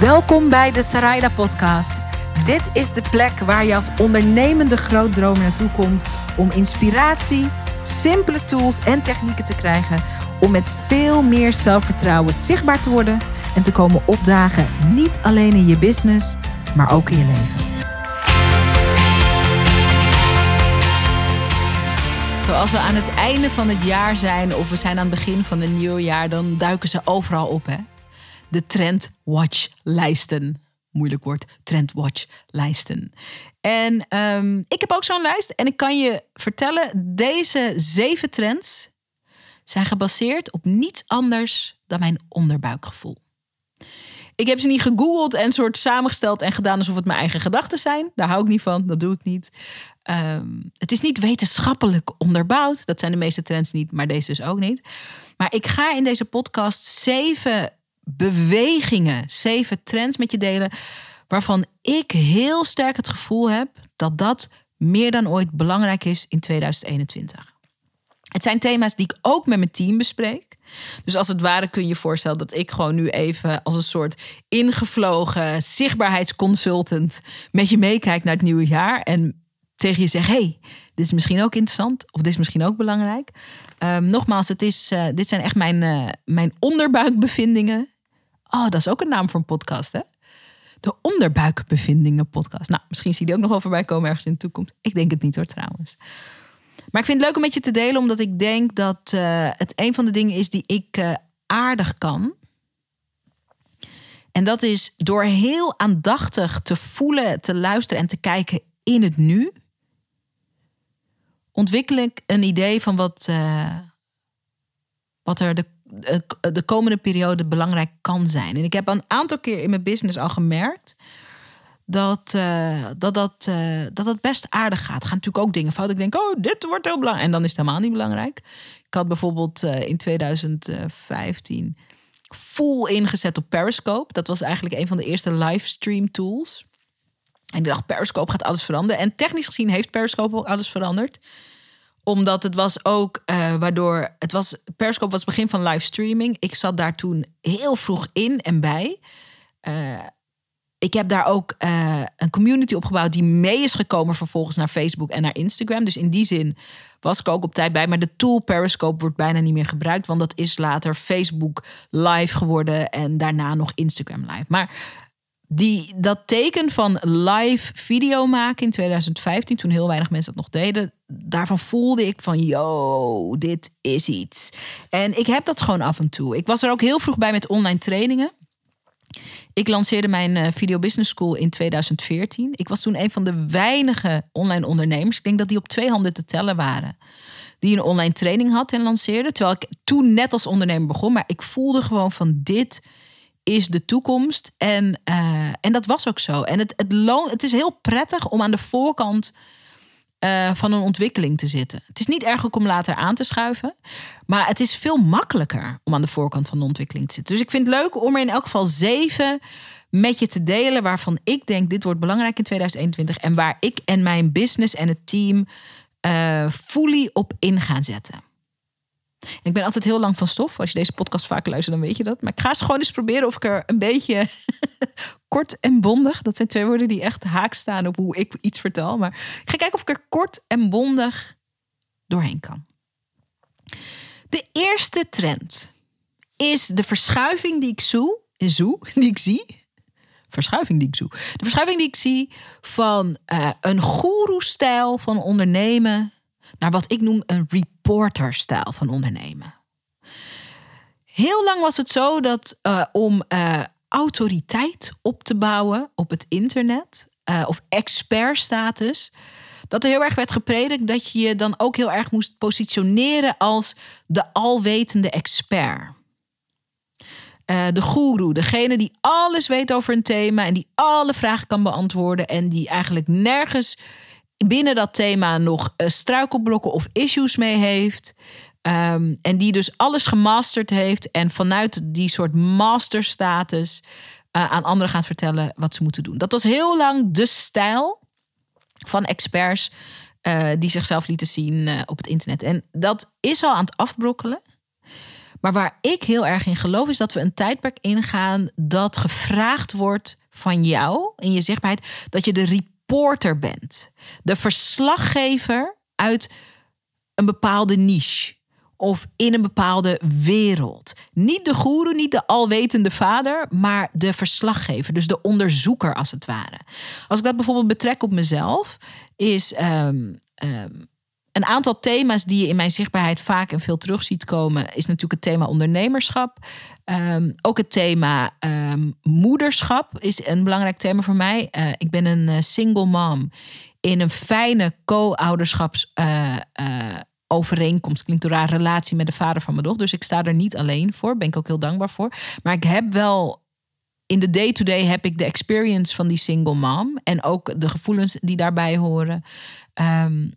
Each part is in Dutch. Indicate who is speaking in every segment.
Speaker 1: Welkom bij de Sarayda Podcast. Dit is de plek waar je als ondernemende grootdromer naartoe komt om inspiratie, simpele tools en technieken te krijgen om met veel meer zelfvertrouwen zichtbaar te worden en te komen opdagen, niet alleen in je business, maar ook in je leven. Zoals we aan het einde van het jaar zijn of we zijn aan het begin van een nieuw jaar, dan duiken ze overal op. Hè? De trendwatch-lijsten. Moeilijk woord, trendwatch-lijsten. En um, ik heb ook zo'n lijst en ik kan je vertellen, deze zeven trends zijn gebaseerd op niets anders dan mijn onderbuikgevoel. Ik heb ze niet gegoogeld en soort samengesteld en gedaan alsof het mijn eigen gedachten zijn. Daar hou ik niet van, dat doe ik niet. Um, het is niet wetenschappelijk onderbouwd. Dat zijn de meeste trends niet, maar deze dus ook niet. Maar ik ga in deze podcast zeven bewegingen, zeven trends met je delen. Waarvan ik heel sterk het gevoel heb dat dat meer dan ooit belangrijk is in 2021. Het zijn thema's die ik ook met mijn team bespreek. Dus als het ware kun je je voorstellen dat ik gewoon nu even als een soort ingevlogen zichtbaarheidsconsultant met je meekijk naar het nieuwe jaar. En tegen je zeg: hey, dit is misschien ook interessant of dit is misschien ook belangrijk. Um, nogmaals, het is, uh, dit zijn echt mijn, uh, mijn onderbuikbevindingen. Oh, dat is ook een naam voor een podcast, hè? De onderbuikbevindingen podcast. Nou, misschien zie je die ook nog wel voorbij komen ergens in de toekomst. Ik denk het niet hoor, trouwens. Maar ik vind het leuk om met je te delen, omdat ik denk dat uh, het een van de dingen is die ik uh, aardig kan. En dat is door heel aandachtig te voelen, te luisteren en te kijken in het nu. Ontwikkel ik een idee van wat, uh, wat er de, de komende periode belangrijk kan zijn. En ik heb een aantal keer in mijn business al gemerkt dat, uh, dat, dat, dat best aardig gaat. Gaan natuurlijk ook dingen fout. Ik denk, oh, dit wordt heel belangrijk. En dan is het helemaal niet belangrijk. Ik had bijvoorbeeld in 2015 full ingezet op Periscope. Dat was eigenlijk een van de eerste livestream tools. En ik dacht, Periscope gaat alles veranderen. En technisch gezien heeft Periscope ook alles veranderd omdat het was ook waardoor het was Periscope was het begin van livestreaming. Ik zat daar toen heel vroeg in en bij ik heb daar ook uh, een community opgebouwd die mee is gekomen vervolgens naar Facebook en naar Instagram. Dus in die zin was ik ook op tijd bij. Maar de tool Periscope wordt bijna niet meer gebruikt, want dat is later Facebook live geworden en daarna nog Instagram live. Maar die, dat teken van live video maken in 2015, toen heel weinig mensen dat nog deden, daarvan voelde ik van, yo, dit is iets. En ik heb dat gewoon af en toe. Ik was er ook heel vroeg bij met online trainingen. Ik lanceerde mijn uh, Video Business School in 2014. Ik was toen een van de weinige online ondernemers. Ik denk dat die op twee handen te tellen waren. Die een online training had en lanceerde. Terwijl ik toen net als ondernemer begon. Maar ik voelde gewoon van dit is de toekomst. En, uh, en dat was ook zo. En het, het, het is heel prettig om aan de voorkant uh, van een ontwikkeling te zitten. Het is niet erg om later aan te schuiven, maar het is veel makkelijker om aan de voorkant van de ontwikkeling te zitten. Dus ik vind het leuk om er in elk geval zeven met je te delen waarvan ik denk dit wordt belangrijk in 2021 en waar ik en mijn business en het team uh, fully op in gaan zetten ik ben altijd heel lang van stof. Als je deze podcast vaker luistert, dan weet je dat. Maar ik ga eens gewoon eens proberen of ik er een beetje kort en bondig. Dat zijn twee woorden die echt haak staan op hoe ik iets vertel. Maar ik ga kijken of ik er kort en bondig doorheen kan. De eerste trend is de verschuiving die ik zoe, die ik zie. Verschuiving die ik. De verschuiving die ik zie van uh, een goeroe-stijl van ondernemen naar wat ik noem een reporter-stijl van ondernemen. Heel lang was het zo dat uh, om uh, autoriteit op te bouwen op het internet, uh, of expertstatus, dat er heel erg werd gepredikt dat je je dan ook heel erg moest positioneren als de alwetende expert. de goeroe, degene die alles weet over een thema en die alle vragen kan beantwoorden en die eigenlijk nergens binnen dat thema nog uh, struikelblokken of issues mee heeft. Um, en die dus alles gemasterd heeft en vanuit die soort masterstatus uh, aan anderen gaat vertellen wat ze moeten doen. Dat was heel lang de stijl van experts uh, die zichzelf lieten zien op het internet. En dat is al aan het afbrokkelen. Maar waar ik heel erg in geloof is dat we een tijdperk ingaan dat gevraagd wordt van jou in je zichtbaarheid dat je de reporter bent. De verslaggever uit een bepaalde niche of in een bepaalde wereld. Niet de goeroe, niet de alwetende vader, maar de verslaggever, dus de onderzoeker als het ware. Als ik dat bijvoorbeeld betrek op mezelf, is ehm, een aantal thema's die je in mijn zichtbaarheid vaak en veel terug ziet komen, is natuurlijk het thema ondernemerschap. Ehm, ook het thema moederschap is een belangrijk thema voor mij. Uh, ik ben een uh, single mom in een fijne co-ouderschaps. Uh, overeenkomst, klinkt een raar, relatie met de vader van mijn dochter. Dus ik sta er niet alleen voor, ben ik ook heel dankbaar voor. Maar ik heb wel in de day-to-day heb ik de experience van die single mom en ook de gevoelens die daarbij horen. Um,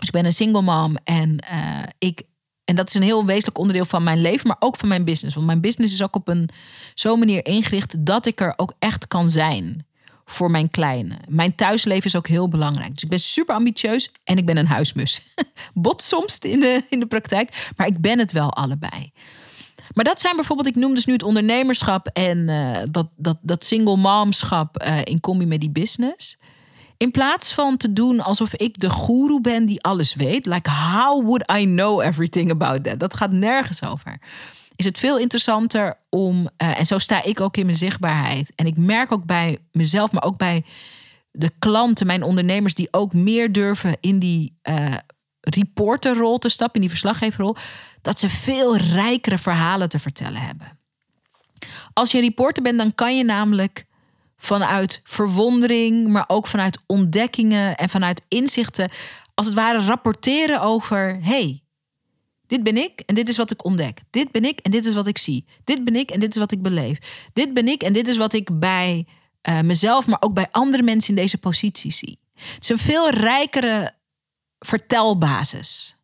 Speaker 1: dus ik ben een single mom en uh, ik en dat is een heel wezenlijk onderdeel van mijn leven, maar ook van mijn business. Want mijn business is ook op een zo'n manier ingericht dat ik er ook echt kan zijn voor mijn kleine. Mijn thuisleven is ook heel belangrijk. Dus ik ben super ambitieus en ik ben een huismus. Bot soms in de, in de praktijk, maar ik ben het wel allebei. Maar dat zijn bijvoorbeeld, ik noem dus nu het ondernemerschap en uh, dat, dat, dat single momschap uh, in combi met die business. In plaats van te doen alsof ik de guru ben die alles weet. Like, how would I know everything about that? Dat gaat nergens over is het veel interessanter om, uh, en zo sta ik ook in mijn zichtbaarheid. En ik merk ook bij mezelf, maar ook bij de klanten, mijn ondernemers, die ook meer durven in die uh, reporterrol te stappen, in die verslaggeverrol, dat ze veel rijkere verhalen te vertellen hebben. Als je reporter bent, dan kan je namelijk vanuit verwondering, maar ook vanuit ontdekkingen en vanuit inzichten, als het ware rapporteren over: hey, dit ben ik en dit is wat ik ontdek. Dit ben ik en dit is wat ik zie. Dit ben ik en dit is wat ik beleef. Dit ben ik en dit is wat ik bij uh, mezelf, maar ook bij andere mensen in deze positie zie. Het is een veel rijkere vertelbasis.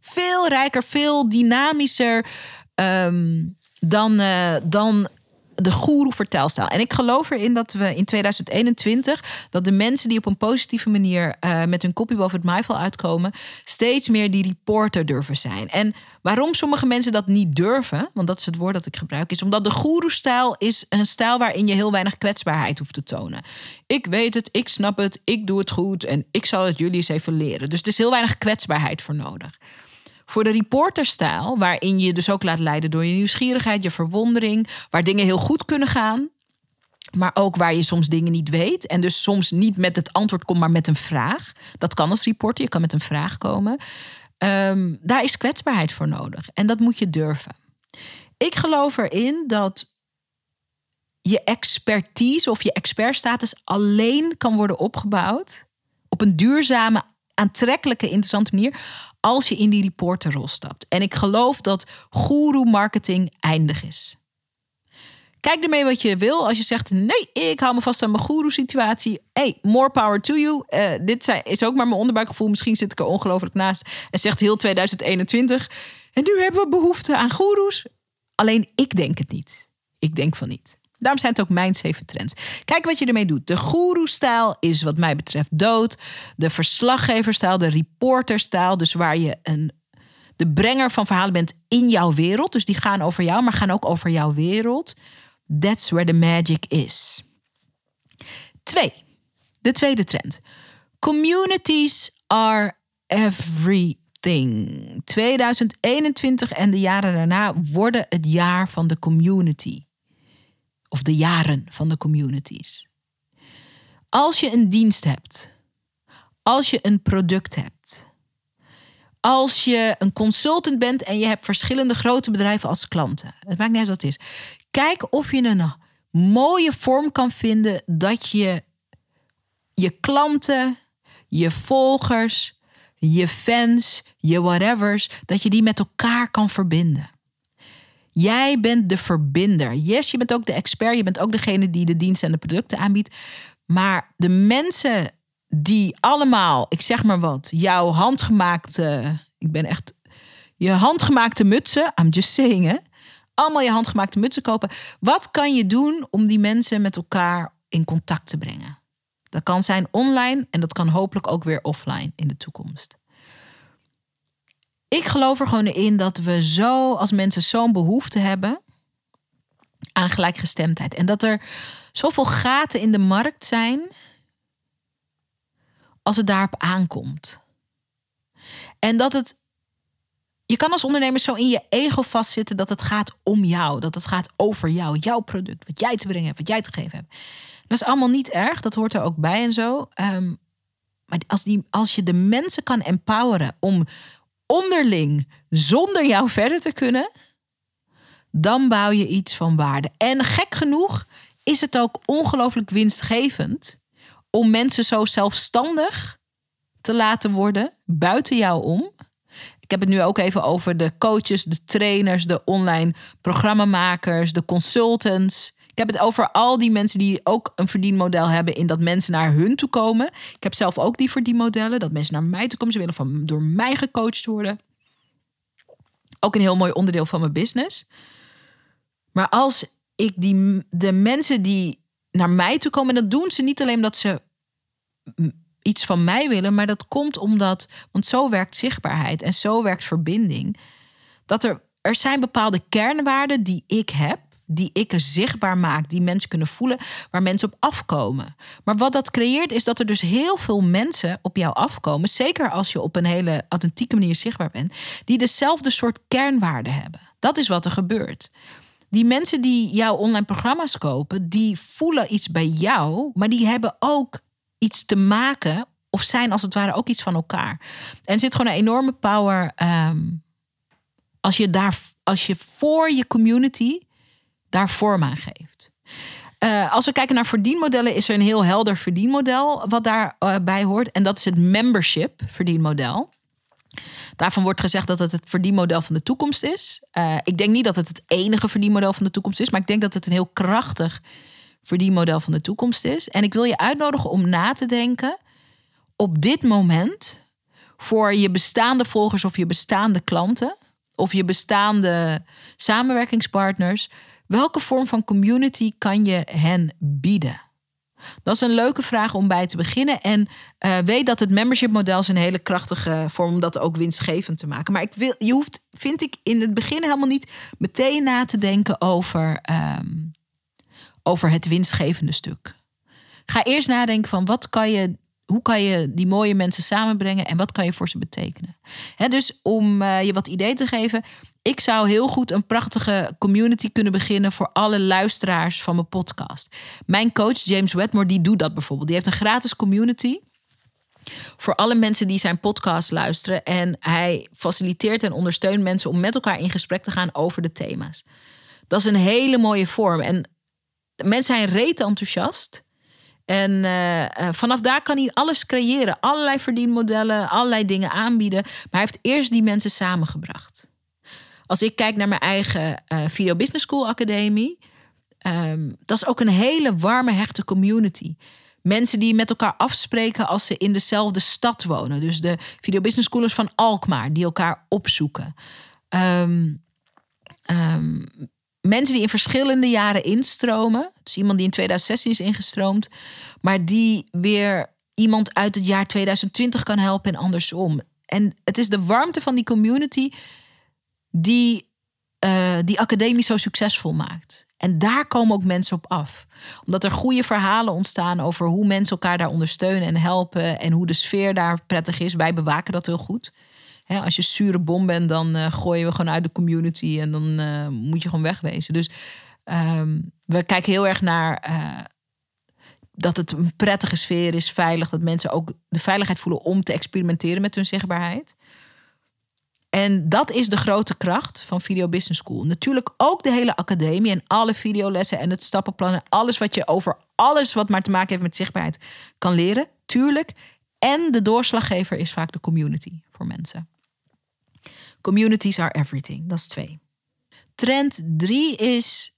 Speaker 1: Veel rijker, veel dynamischer um, dan, uh, dan de goeroe vertelstijl. En ik geloof erin dat we in 2021 dat de mensen die op een positieve manier uh, met hun kopje boven het maaiveld uitkomen, steeds meer die reporter durven zijn. En waarom sommige mensen dat niet durven, want dat is het woord dat ik gebruik, is omdat de goeroe-stijl is een stijl waarin je heel weinig kwetsbaarheid hoeft te tonen. Ik weet het, ik snap het, ik doe het goed en ik zal het jullie eens even leren. Dus er is heel weinig kwetsbaarheid voor nodig. Voor de reporterstijl, waarin je dus ook laat leiden door je nieuwsgierigheid, je verwondering, waar dingen heel goed kunnen gaan, maar ook waar je soms dingen niet weet. En dus soms niet met het antwoord komt, maar met een vraag. Dat kan als reporter, je kan met een vraag komen. Um, daar is kwetsbaarheid voor nodig. En dat moet je durven. Ik geloof erin dat je expertise of je expertstatus alleen kan worden opgebouwd op een duurzame, aantrekkelijke, interessante manier als je in die reporterrol stapt. En ik geloof dat guru marketing eindig is. Kijk ermee wat je wil. Als je zegt, nee, ik hou me vast aan mijn guru situatie. Hey, more power to you. Uh, dit is ook maar mijn onderbuikgevoel. Misschien zit ik er ongelooflijk naast. En zegt heel 2021. En nu hebben we behoefte aan goeroes. Alleen ik denk het niet. Ik denk van niet. Daarom zijn het ook mijn zeven trends. Kijk wat je ermee doet. De guru-stijl is wat mij betreft dood. De verslaggeverstijl, de reporterstijl. Dus waar je een, de brenger van verhalen bent in jouw wereld. Dus die gaan over jou, maar gaan ook over jouw wereld. That's where the magic is. Twee. De tweede trend. Communities are everything. 2021 en de jaren daarna worden het jaar van de community of de jaren van de communities. Als je een dienst hebt, als je een product hebt, als je een consultant bent en je hebt verschillende grote bedrijven als klanten, het maakt niet uit wat het is. Kijk of je een mooie vorm kan vinden dat je je klanten, je volgers, je fans, je whatevers, dat je die met elkaar kan verbinden. Jij bent de verbinder. Yes, je bent ook de expert. Je bent ook degene die de diensten en de producten aanbiedt. Maar de mensen die allemaal, ik zeg maar wat, jouw handgemaakte, ik ben echt, je handgemaakte mutsen, I'm just saying hè, allemaal je handgemaakte mutsen kopen. Wat kan je doen om die mensen met elkaar in contact te brengen? Dat kan zijn online en dat kan hopelijk ook weer offline in de toekomst. Ik geloof er gewoon in dat we zo als mensen zo'n behoefte hebben aan gelijkgestemdheid. En dat er zoveel gaten in de markt zijn als het daarop aankomt. En dat het. Je kan als ondernemer zo in je ego vastzitten dat het gaat om jou. Dat het gaat over jou, jouw product, wat jij te brengen hebt, wat jij te geven hebt. Dat is allemaal niet erg, dat hoort er ook bij en zo. Um, maar als, die, als je de mensen kan empoweren om onderling zonder jou verder te kunnen, dan bouw je iets van waarde. En gek genoeg is het ook ongelooflijk winstgevend om mensen zo zelfstandig te laten worden buiten jou om. Ik heb het nu ook even over de coaches, de trainers, de online programmamakers, de consultants. Ik heb het over al die mensen die ook een verdienmodel hebben in dat mensen naar hun toe komen. Ik heb zelf ook die verdienmodellen, dat mensen naar mij toe komen. Ze willen van, door mij gecoacht worden. Ook een heel mooi onderdeel van mijn business. Maar als ik die, de mensen die naar mij toe komen, en dat doen ze niet alleen omdat ze iets van mij willen, maar dat komt omdat, want zo werkt zichtbaarheid en zo werkt verbinding, dat er, er zijn bepaalde kernwaarden die ik heb, die ik zichtbaar maak, die mensen kunnen voelen, waar mensen op afkomen. Maar wat dat creëert is dat er dus heel veel mensen op jou afkomen, zeker als je op een hele authentieke manier zichtbaar bent, die dezelfde soort kernwaarden hebben. Dat is wat er gebeurt. Die mensen die jouw online programma's kopen, die voelen iets bij jou, maar die hebben ook iets te maken of zijn als het ware ook iets van elkaar. En zit gewoon een enorme power ehm, als je daar, als je voor je community daar vorm aan geeft. Uh, als we kijken naar verdienmodellen, is er een heel helder verdienmodel wat daarbij uh, hoort. En dat is het membership verdienmodel. Daarvan wordt gezegd dat het het verdienmodel van de toekomst is. Uh, ik denk niet dat het het enige verdienmodel van de toekomst is, maar ik denk dat het een heel krachtig verdienmodel van de toekomst is. En ik wil je uitnodigen om na te denken op dit moment voor je bestaande volgers of je bestaande klanten of je bestaande samenwerkingspartners. Welke vorm van community kan je hen bieden? Dat is een leuke vraag om bij te beginnen. En uh, weet dat het membership model is een hele krachtige vorm om dat ook winstgevend te maken. Maar ik wil, je hoeft, vind ik, in het begin helemaal niet meteen na te denken over, um, over het winstgevende stuk. Ga eerst nadenken van wat kan je, hoe kan je die mooie mensen samenbrengen en wat kan je voor ze betekenen. Dus om uh, je wat idee te geven, ik zou heel goed een prachtige community kunnen beginnen voor alle luisteraars van mijn podcast. Mijn coach James Wedmore die doet dat bijvoorbeeld. Die heeft een gratis community voor alle mensen die zijn podcast luisteren en hij faciliteert en ondersteunt mensen om met elkaar in gesprek te gaan over de thema's. Dat is een hele mooie vorm en mensen zijn reet enthousiast. En uh, vanaf daar kan hij alles creëren. Allerlei verdienmodellen, allerlei dingen aanbieden. Maar hij heeft eerst die mensen samengebracht. Als ik kijk naar mijn eigen uh, Video Business School Academie, um, dat is ook een hele warme, hechte community. Mensen die met elkaar afspreken als ze in dezelfde stad wonen. Dus de Video Business Schoolers van Alkmaar, die elkaar opzoeken. Um, um, mensen die in verschillende jaren instromen. Dus iemand die in 2016 is ingestroomd, maar die weer iemand uit het jaar 2020 kan helpen en andersom. En het is de warmte van die community die uh, die academie zo succesvol maakt. En daar komen ook mensen op af. Omdat er goede verhalen ontstaan over hoe mensen elkaar daar ondersteunen en helpen. En hoe de sfeer daar prettig is. Wij bewaken dat heel goed. als je zure bom bent, dan uh, gooien we gewoon uit de community. En dan uh, moet je gewoon wegwezen. Dus um, we kijken heel erg naar dat het een prettige sfeer is, veilig. Dat mensen ook de veiligheid voelen om te experimenteren met hun zichtbaarheid. En dat is de grote kracht van Video Business School. Natuurlijk ook de hele academie en alle videolessen en het stappenplan. En alles wat je over alles wat maar te maken heeft met zichtbaarheid kan leren. Tuurlijk. En de doorslaggever is vaak de community voor mensen. Communities are everything. Dat is twee. Trend drie is: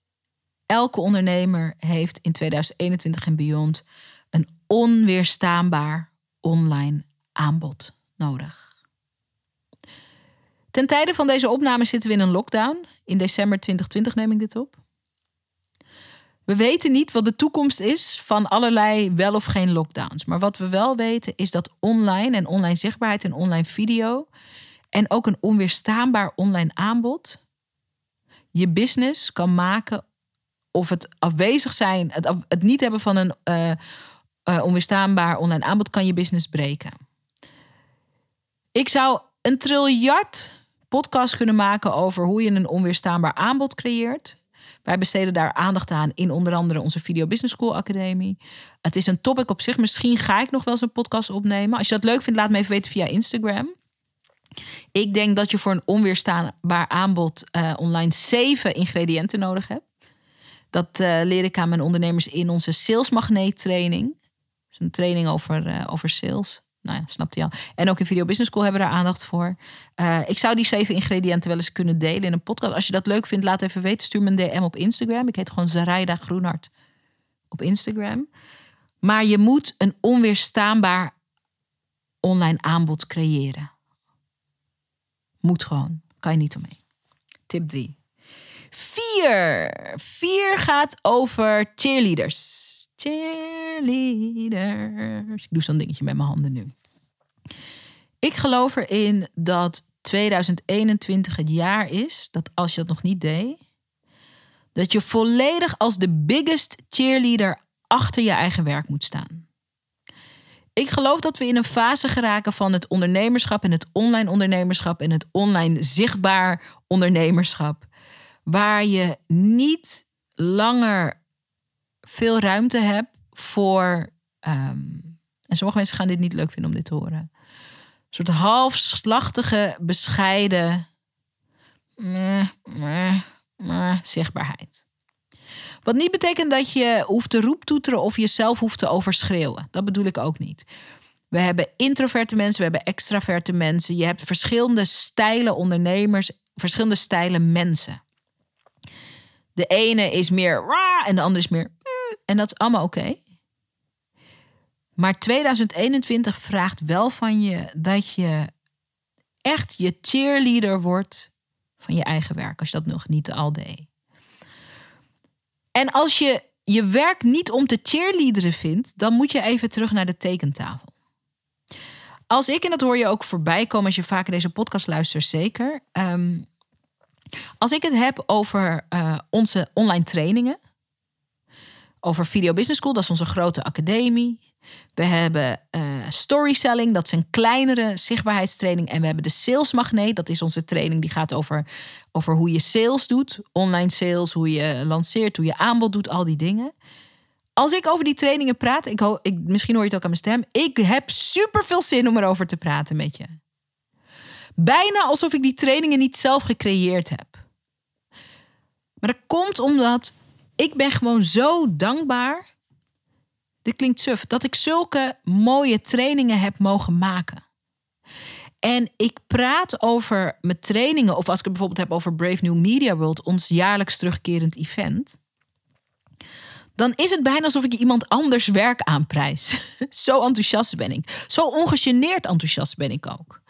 Speaker 1: elke ondernemer heeft in 2021 en beyond een onweerstaanbaar online aanbod nodig. Ten tijde van deze opname zitten we in een lockdown. In december 2020 neem ik dit op. We weten niet wat de toekomst is van allerlei wel of geen lockdowns. Maar wat we wel weten is dat online en online zichtbaarheid en online video en ook een onweerstaanbaar online aanbod je business kan maken of het afwezig zijn, het, niet hebben van een uh, uh, onweerstaanbaar online aanbod kan je business breken. Ik zou een triljard podcast kunnen maken over hoe je een onweerstaanbaar aanbod creëert. Wij besteden daar aandacht aan in onder andere onze Video Business School Academie. Het is een topic op zich. Misschien ga ik nog wel eens een podcast opnemen. Als je dat leuk vindt, laat me even weten via Instagram. Ik denk dat je voor een onweerstaanbaar aanbod uh, online zeven ingrediënten nodig hebt. Dat uh, leer ik aan mijn ondernemers in onze salesmagneet training. Dat is een training over, uh, over sales. Nou ja, snapt hij al. En ook in Video Business School hebben we daar aandacht voor. ik zou die zeven ingrediënten wel eens kunnen delen in een podcast. Als je dat leuk vindt, laat even weten. Stuur me een DM op Instagram. Ik heet gewoon Zaraida Groenhart op Instagram. Maar je moet een onweerstaanbaar online aanbod creëren. Moet gewoon. Kan je niet omheen. Tip 3. 4. 4 gaat over cheerleaders. Cheerleaders. Ik doe zo'n dingetje met mijn handen nu. Ik geloof erin dat 2021 het jaar is dat als je dat nog niet deed, dat je volledig als de biggest cheerleader achter je eigen werk moet staan. Ik geloof dat we in een fase geraken van het ondernemerschap en het online ondernemerschap en het online zichtbaar ondernemerschap. Waar je niet langer veel ruimte hebt voor. Um, en sommige mensen gaan dit niet leuk vinden om dit te horen. Een soort halfslachtige, bescheiden. Zichtbaarheid. Wat niet betekent dat je hoeft te roeptoeteren of jezelf hoeft te overschreeuwen. Dat bedoel ik ook niet. We hebben introverte mensen, we hebben extraverte mensen. Je hebt verschillende stijlen ondernemers, verschillende stijlen mensen. De ene is meer en de andere is meer en dat is allemaal oké. Maar 2021 vraagt wel van je dat je echt je cheerleader wordt van je eigen werk, als je dat nog niet al deed. En als je je werk niet om te cheerleaderen vindt, dan moet je even terug naar de tekentafel. Als ik, en dat hoor je ook voorbij komen als je vaker deze podcast luistert, zeker. Ehm, als ik het heb over uh, onze online trainingen, over Video Business School, dat is onze grote academie. We hebben uh, storytelling, dat is een kleinere zichtbaarheidstraining. En we hebben de Sales Magneet, dat is onze training die gaat over, over hoe je sales doet. Online sales, hoe je lanceert, hoe je aanbod doet, al die dingen. Als ik over die trainingen praat, ik, ik, misschien hoor je het ook aan mijn stem. Ik heb super veel zin om erover te praten met je. Bijna alsof ik die trainingen niet zelf gecreëerd heb. Maar dat komt omdat ik ben gewoon zo dankbaar dit klinkt suf, dat ik zulke mooie trainingen heb mogen maken. En ik praat over mijn trainingen, of als ik het bijvoorbeeld heb over Brave New Media World, ons jaarlijks terugkerend event. Dan is het bijna alsof ik iemand anders werk aanprijs. Zo enthousiast ben ik. Zo ongegeneerd enthousiast ben ik ook.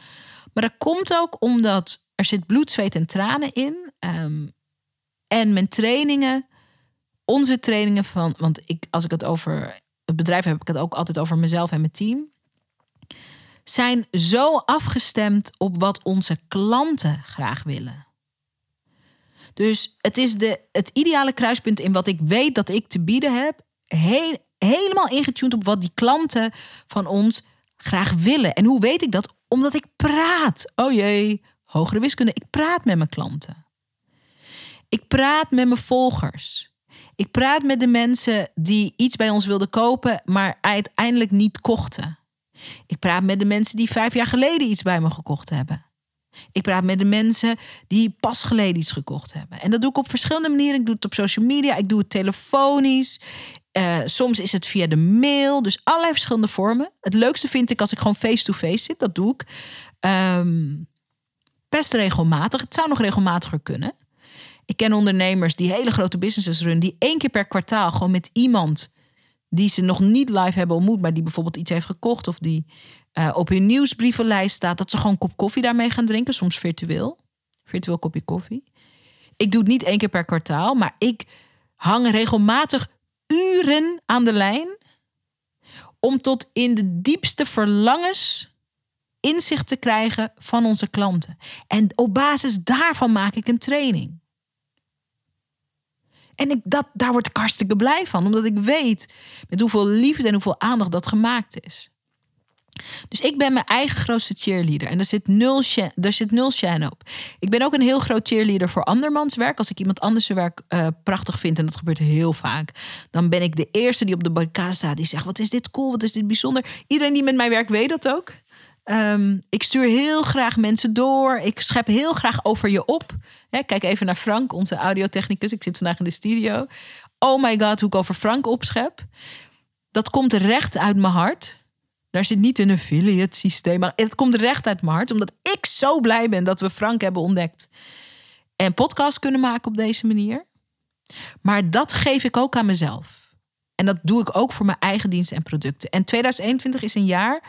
Speaker 1: Maar dat komt ook omdat er zit bloed, zweet en tranen in. Um, en mijn trainingen, onze trainingen van, want ik, als ik het over het bedrijf heb ik het ook altijd over mezelf en mijn team. Zijn zo afgestemd op wat onze klanten graag willen. Dus het is de, het ideale kruispunt in wat ik weet dat ik te bieden heb. Helemaal ingetuned op wat die klanten van ons graag willen. En hoe weet ik dat? Omdat ik praat. Oh jee, hogere wiskunde. Ik praat met mijn klanten. Ik praat met mijn volgers. Ik praat met de mensen die iets bij ons wilden kopen, maar uiteindelijk niet kochten. Ik praat met de mensen die vijf jaar geleden iets bij me gekocht hebben. Ik praat met de mensen die pas geleden iets gekocht hebben. En dat doe ik op verschillende manieren. Ik doe het op social media, ik doe het telefonisch. Uh, soms is het via de mail. Dus allerlei verschillende vormen. Het leukste vind ik als ik gewoon face-to-face zit. Dat doe ik. Um, best regelmatig. Het zou nog regelmatiger kunnen. Ik ken ondernemers die hele grote businesses runnen, die één keer per kwartaal gewoon met iemand die ze nog niet live hebben ontmoet, maar die bijvoorbeeld iets heeft gekocht of die uh, op hun nieuwsbrievenlijst staat, dat ze gewoon een kop koffie daarmee gaan drinken, soms virtueel. Virtueel kopje koffie. Ik doe het niet één keer per kwartaal, maar ik hang regelmatig uren aan de lijn om tot in de diepste verlangens inzicht te krijgen van onze klanten. En op basis daarvan maak ik een training. En ik, dat, daar word ik hartstikke blij van, omdat ik weet met hoeveel liefde en hoeveel aandacht dat gemaakt is. Dus ik ben mijn eigen grootste cheerleader. En er zit nul, er zit nul shine op. Ik ben ook een heel groot cheerleader voor andermans werk. Als ik iemand anders werk uh, prachtig vind, en dat gebeurt heel vaak, dan ben ik de eerste die op de barricade staat. Die zegt: Wat is dit cool? Wat is dit bijzonder? Iedereen die met mij werkt weet dat ook. Um, ik stuur heel graag mensen door. Ik schep heel graag over je op. kijk even naar Frank, onze audiotechnicus. Ik zit vandaag in de studio. Oh my god, hoe ik over Frank opschep. Dat komt recht uit mijn hart. Daar zit niet een affiliate systeem. Maar het komt recht uit mijn hart. Omdat ik zo blij ben dat we Frank hebben ontdekt. En podcast kunnen maken op deze manier. Maar dat geef ik ook aan mezelf. En dat doe ik ook voor mijn eigen diensten en producten. En 2021 is een jaar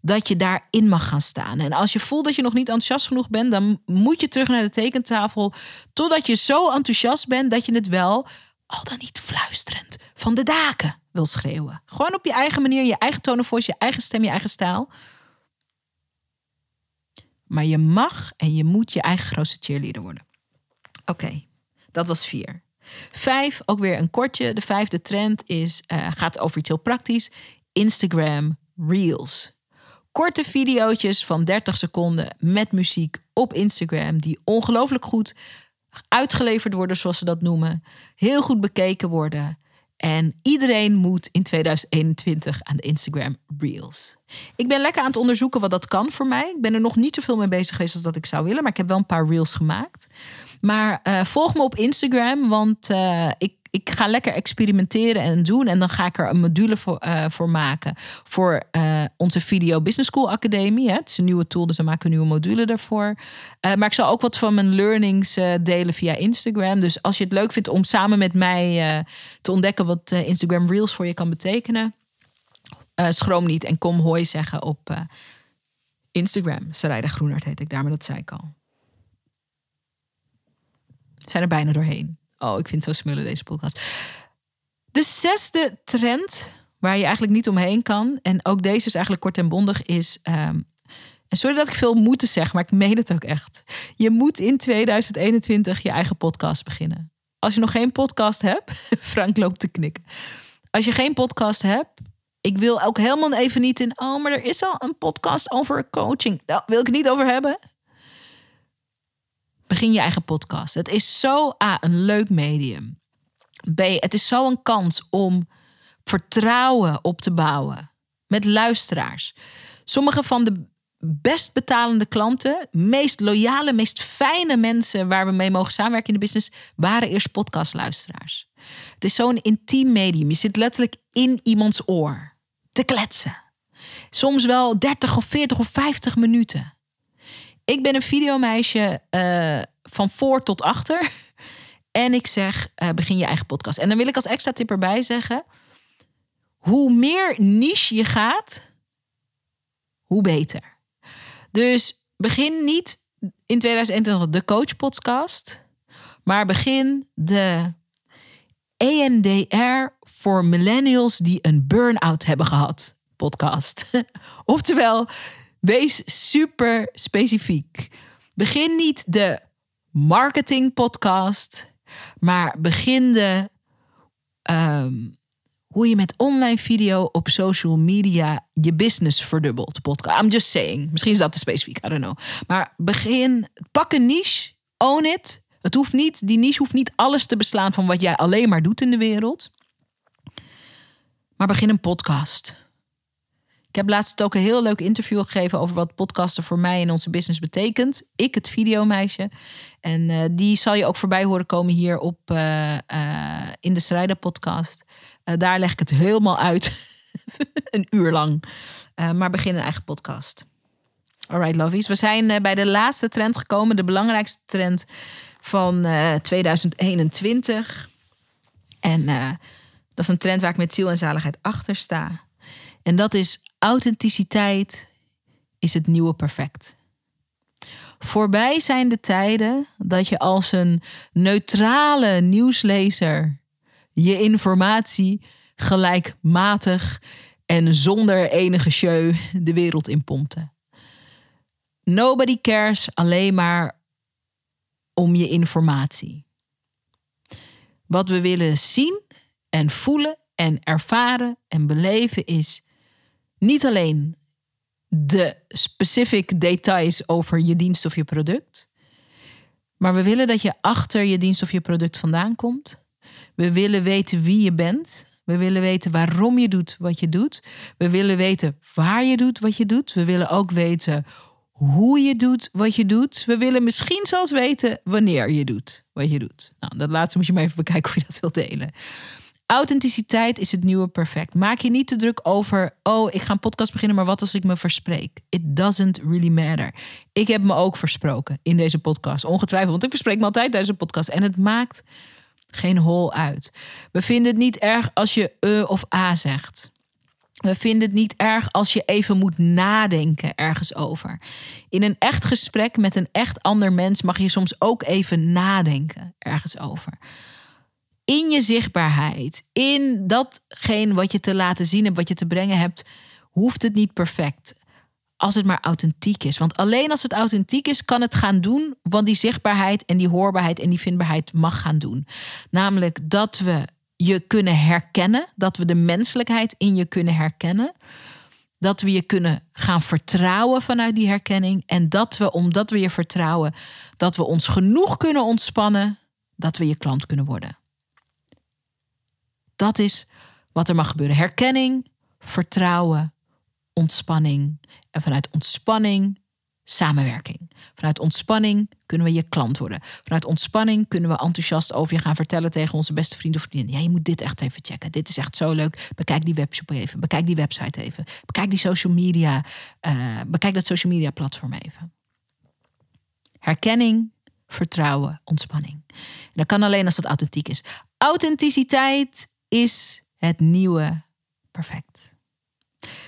Speaker 1: dat je daarin mag gaan staan. En als je voelt dat je nog niet enthousiast genoeg bent, dan moet je terug naar de tekentafel. Totdat je zo enthousiast bent dat je het wel, al dan niet fluisterend, van de daken wil schreeuwen. Gewoon op je eigen manier, je eigen tone of je eigen stem, je eigen stijl. Maar je mag en je moet je eigen grootste cheerleader worden. Oké, dat was vier. Vijf, ook weer een kortje. De vijfde trend is, uh, gaat over iets heel praktisch. Instagram Reels. Korte video's van 30 seconden met muziek op Instagram, die ongelooflijk goed uitgeleverd worden, zoals ze dat noemen. Heel goed bekeken worden. En iedereen moet in 2021 aan de Instagram Reels. Ik ben lekker aan het onderzoeken wat dat kan voor mij. Ik ben er nog niet zoveel mee bezig geweest als dat ik zou willen, maar ik heb wel een paar Reels gemaakt. Maar uh, volg me op Instagram, want uh, ik ik ga lekker experimenteren en doen. En dan ga ik er een module voor, uh, voor maken. Voor uh, onze Video Business School Academie. Hè. Het is een nieuwe tool, dus we maken een nieuwe module daarvoor. Uh, maar ik zal ook wat van mijn learnings delen via Instagram. Dus als je het leuk vindt om samen met mij te ontdekken wat Instagram Reels voor je kan betekenen. schroom niet en kom hoi zeggen op Instagram. Sarayda Groenart heet ik daar, maar dat zei ik al. Zijn er bijna doorheen. Oh, ik vind het zo smullen deze podcast. De zesde trend, waar je eigenlijk niet omheen kan, en ook deze is eigenlijk kort en bondig, is. Um, en sorry dat ik veel moeten zeg, maar ik meen het ook echt. Je moet in 2021 je eigen podcast beginnen. Als je nog geen podcast hebt, Frank loopt te knikken. Als je geen podcast hebt, ik wil ook helemaal even niet in. Oh, maar er is al een podcast over coaching. Daar wil ik het niet over hebben. Begin je eigen podcast. Het is zo A, een leuk medium. B, het is zo een kans om vertrouwen op te bouwen met luisteraars. Sommige van de best betalende klanten, meest loyale, meest fijne mensen waar we mee mogen samenwerken in de business, waren eerst podcastluisteraars. Het is zo'n intiem medium. Je zit letterlijk in iemands oor te kletsen. Soms wel 30 of 40 of 50 minuten. Ik ben een videomeisje uh, van voor tot achter. En ik zeg, uh, begin je eigen podcast. En dan wil ik als extra tip erbij zeggen... hoe meer niche je gaat, hoe beter. Dus begin niet in 2021 de Coach Podcast... maar begin de EMDR voor millennials die een burn-out hebben gehad podcast. Oftewel Wees super specifiek. Begin niet de marketing podcast, maar begin de ehm, hoe je met online video op social media je business verdubbelt. Podcast. I'm just saying. Misschien is dat te specifiek. I don't know. Maar begin, pak een niche, own it. Het hoeft niet, die niche hoeft niet alles te beslaan van wat jij alleen maar doet in de wereld. Maar begin een podcast. Heb laatst ook een heel leuk interview gegeven over wat podcasten voor mij in onze business betekent. Ik, het videomeisje. En uh, die zal je ook voorbij horen komen hier op uh, in de Strijder podcast. daar leg ik het helemaal uit. een uur lang. maar begin een eigen podcast. Alright, lovies. We zijn bij de laatste trend gekomen. De belangrijkste trend van 2021. En dat is een trend waar ik met ziel en zaligheid achter sta. En dat is Authenticiteit is het nieuwe perfect. Voorbij zijn de tijden dat je als een neutrale nieuwslezer je informatie gelijkmatig en zonder enige show de wereld inpompte. Nobody cares alleen maar om je informatie. Wat we willen zien en voelen en ervaren en beleven is niet alleen de specific details over je dienst of je product, maar we willen dat je achter je dienst of je product vandaan komt. We willen weten wie je bent. We willen weten waarom je doet wat je doet. We willen weten waar je doet wat je doet. We willen ook weten hoe je doet wat je doet. We willen misschien zelfs weten wanneer je doet wat je doet. Nou, dat laatste moet je maar even bekijken of je dat wilt delen. Authenticiteit is het nieuwe perfect. Maak je niet te druk over, oh, ik ga een podcast beginnen, maar wat als ik me verspreek? It doesn't really matter. Ik heb me ook versproken in deze podcast, ongetwijfeld, want ik verspreek me altijd tijdens een podcast. En het maakt geen hol uit. We vinden het niet erg als je e of a zegt. We vinden het niet erg als je even moet nadenken ergens over. In een echt gesprek met een echt ander mens mag je soms ook even nadenken ergens over. In je zichtbaarheid, in datgene wat je te laten zien hebt, wat je te brengen hebt, hoeft het niet perfect. Als het maar authentiek is. Want alleen als het authentiek is, kan het gaan doen wat die zichtbaarheid en die hoorbaarheid en die vindbaarheid mag gaan doen. Namelijk dat we je kunnen herkennen, dat we de menselijkheid in je kunnen herkennen. Dat we je kunnen gaan vertrouwen vanuit die herkenning. En dat we, omdat we je vertrouwen, dat we ons genoeg kunnen ontspannen, dat we je klant kunnen worden. Dat is wat er mag gebeuren. Herkenning, vertrouwen, ontspanning. En vanuit ontspanning samenwerking. Vanuit ontspanning kunnen we je klant worden. Vanuit ontspanning kunnen we enthousiast over je gaan vertellen tegen onze beste vrienden of vriendinnen. Ja, je moet dit echt even checken. Dit is echt zo leuk. Bekijk die webshop even. Bekijk die website even. Bekijk die social media. Uh, bekijk dat social media platform even. Herkenning, vertrouwen, ontspanning. En dat kan alleen als het authentiek is. Authenticiteit is het nieuwe perfect.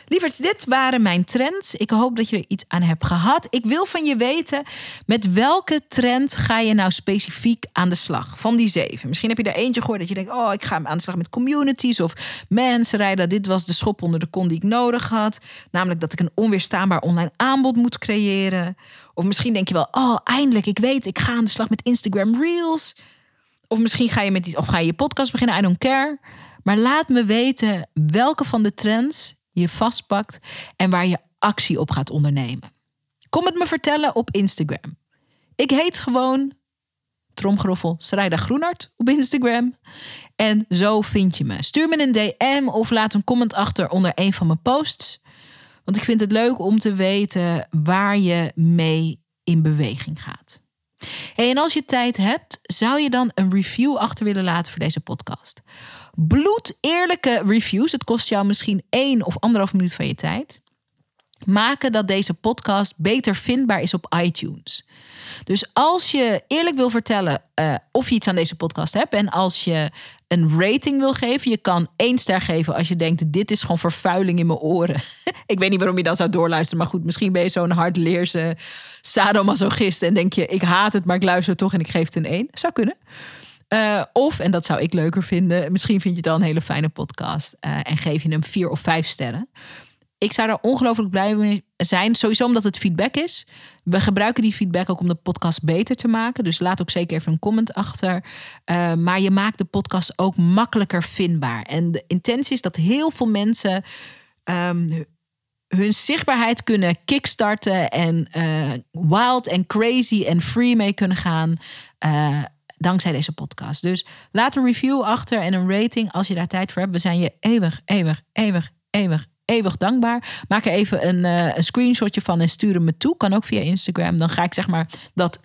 Speaker 1: Lieverds, dit waren mijn trends. Ik hoop dat je er iets aan hebt gehad. Ik wil van je weten, met welke trend ga je nou specifiek aan de slag? Van die zeven. Misschien heb je er eentje gehoord dat je denkt... oh, ik ga aan de slag met communities of mensen rijden. Dit was de schop onder de kon die ik nodig had. Namelijk dat ik een onweerstaanbaar online aanbod moet creëren. Of misschien denk je wel, oh, eindelijk, ik weet, ik ga aan de slag met Instagram Reels. Of misschien ga je met die, of ga je je podcast beginnen, I don't care. Maar laat me weten welke van de trends je vastpakt en waar je actie op gaat ondernemen. Kom het me vertellen op Instagram. Ik heet gewoon Tromgroffel Srijda Groenart op Instagram. En zo vind je me. Stuur me een DM of laat een comment achter onder een van mijn posts. Want ik vind het leuk om te weten waar je mee in beweging gaat. Hey, en als je tijd hebt, zou je dan een review achter willen laten voor deze podcast? Bloed eerlijke reviews, het kost jou misschien één of anderhalf minuut van je tijd, maken dat deze podcast beter vindbaar is op iTunes. Dus als je eerlijk wil vertellen uh, of je iets aan deze podcast hebt en als je een rating wil geven, je kan één ster geven als je denkt: dit is gewoon vervuiling in mijn oren. ik weet niet waarom je dan zou doorluisteren, maar goed, misschien ben je zo'n hardleerse sadomasochist en denk je: ik haat het, maar ik luister toch en ik geef het een één. Zou kunnen. Uh, of, en dat zou ik leuker vinden, misschien vind je het al een hele fijne podcast uh, en geef je hem vier of vijf sterren ik zou daar ongelooflijk blij mee zijn. Sowieso omdat het feedback is. We gebruiken die feedback ook om de podcast beter te maken. Dus laat ook zeker even een comment achter. Uh, maar je maakt de podcast ook makkelijker vindbaar. En de intentie is dat heel veel mensen um, hun zichtbaarheid kunnen kickstarten. En uh, wild en crazy en free mee kunnen gaan. Uh, dankzij deze podcast. Dus laat een review achter en een rating als je daar tijd voor hebt. We zijn je eeuwig, eeuwig, eeuwig, eeuwig, eeuwig dankbaar. Maak er even een, uh, een screenshotje van en stuur hem me toe. Kan ook via Instagram. Dan ga ik zeg maar dat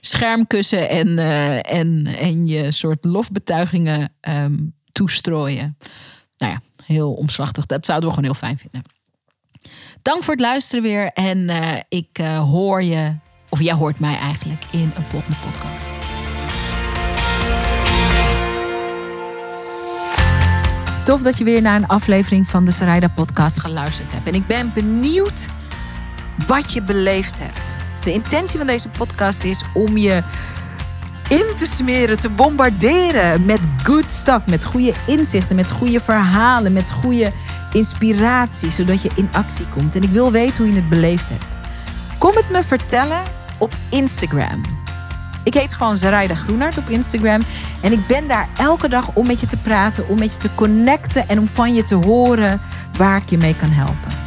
Speaker 1: schermkussen en, uh, en, en je soort lofbetuigingen um, toestrooien. Nou ja, heel omslachtig. Dat zouden we gewoon heel fijn vinden. Dank voor het luisteren weer. En uh, ik hoor je, of jij hoort mij eigenlijk, in een volgende podcast. Tof dat je weer naar een aflevering van de Sarayda podcast geluisterd hebt. En ik ben benieuwd wat je beleefd hebt. De intentie van deze podcast is om je in te smeren, te bombarderen met good stuff, met goede inzichten, met goede verhalen, met goede inspiratie, zodat je in actie komt. En ik wil weten hoe je het beleefd hebt. Kom het me vertellen op Instagram. Ik heet gewoon Zaraida Groenart op Instagram. En ik ben daar elke dag om met je te praten, om met je te connecten en om van je te horen waar ik je mee kan helpen.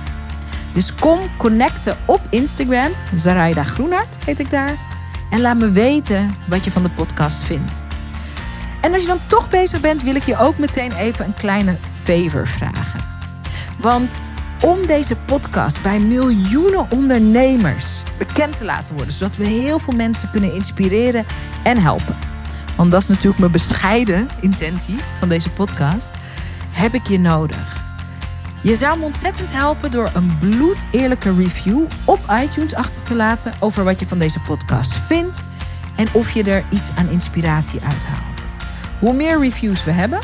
Speaker 1: Dus kom connecten op Instagram. Zaraida Groenart heet ik daar. En laat me weten wat je van de podcast vindt. En als je dan toch bezig bent, wil ik je ook meteen even een kleine favor vragen. Want om deze podcast bij miljoenen ondernemers bekend te laten worden, zodat we heel veel mensen kunnen inspireren en helpen. Want dat is natuurlijk mijn bescheiden intentie van deze podcast. Heb ik je nodig. Je zou me ontzettend helpen door een bloedeerlijke review op iTunes achter te laten over wat je van deze podcast vindt en of je er iets aan inspiratie uithaalt. Hoe meer reviews we hebben,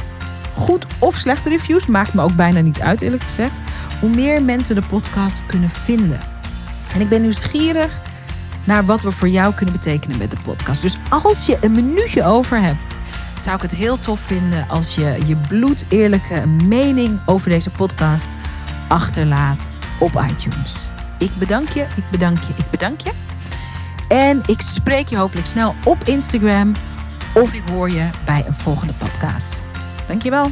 Speaker 1: goed of slechte reviews, maakt me ook bijna niet uit eerlijk gezegd, hoe meer mensen de podcast kunnen vinden. En ik ben nieuwsgierig naar wat we voor jou kunnen betekenen met de podcast. Dus als je een minuutje over hebt, zou ik het heel tof vinden als je je bloedeerlijke mening over deze podcast achterlaat op iTunes. Ik bedank je, ik bedank je, ik bedank je. En ik spreek je hopelijk snel op Instagram of ik hoor je bij een volgende podcast. Dankjewel.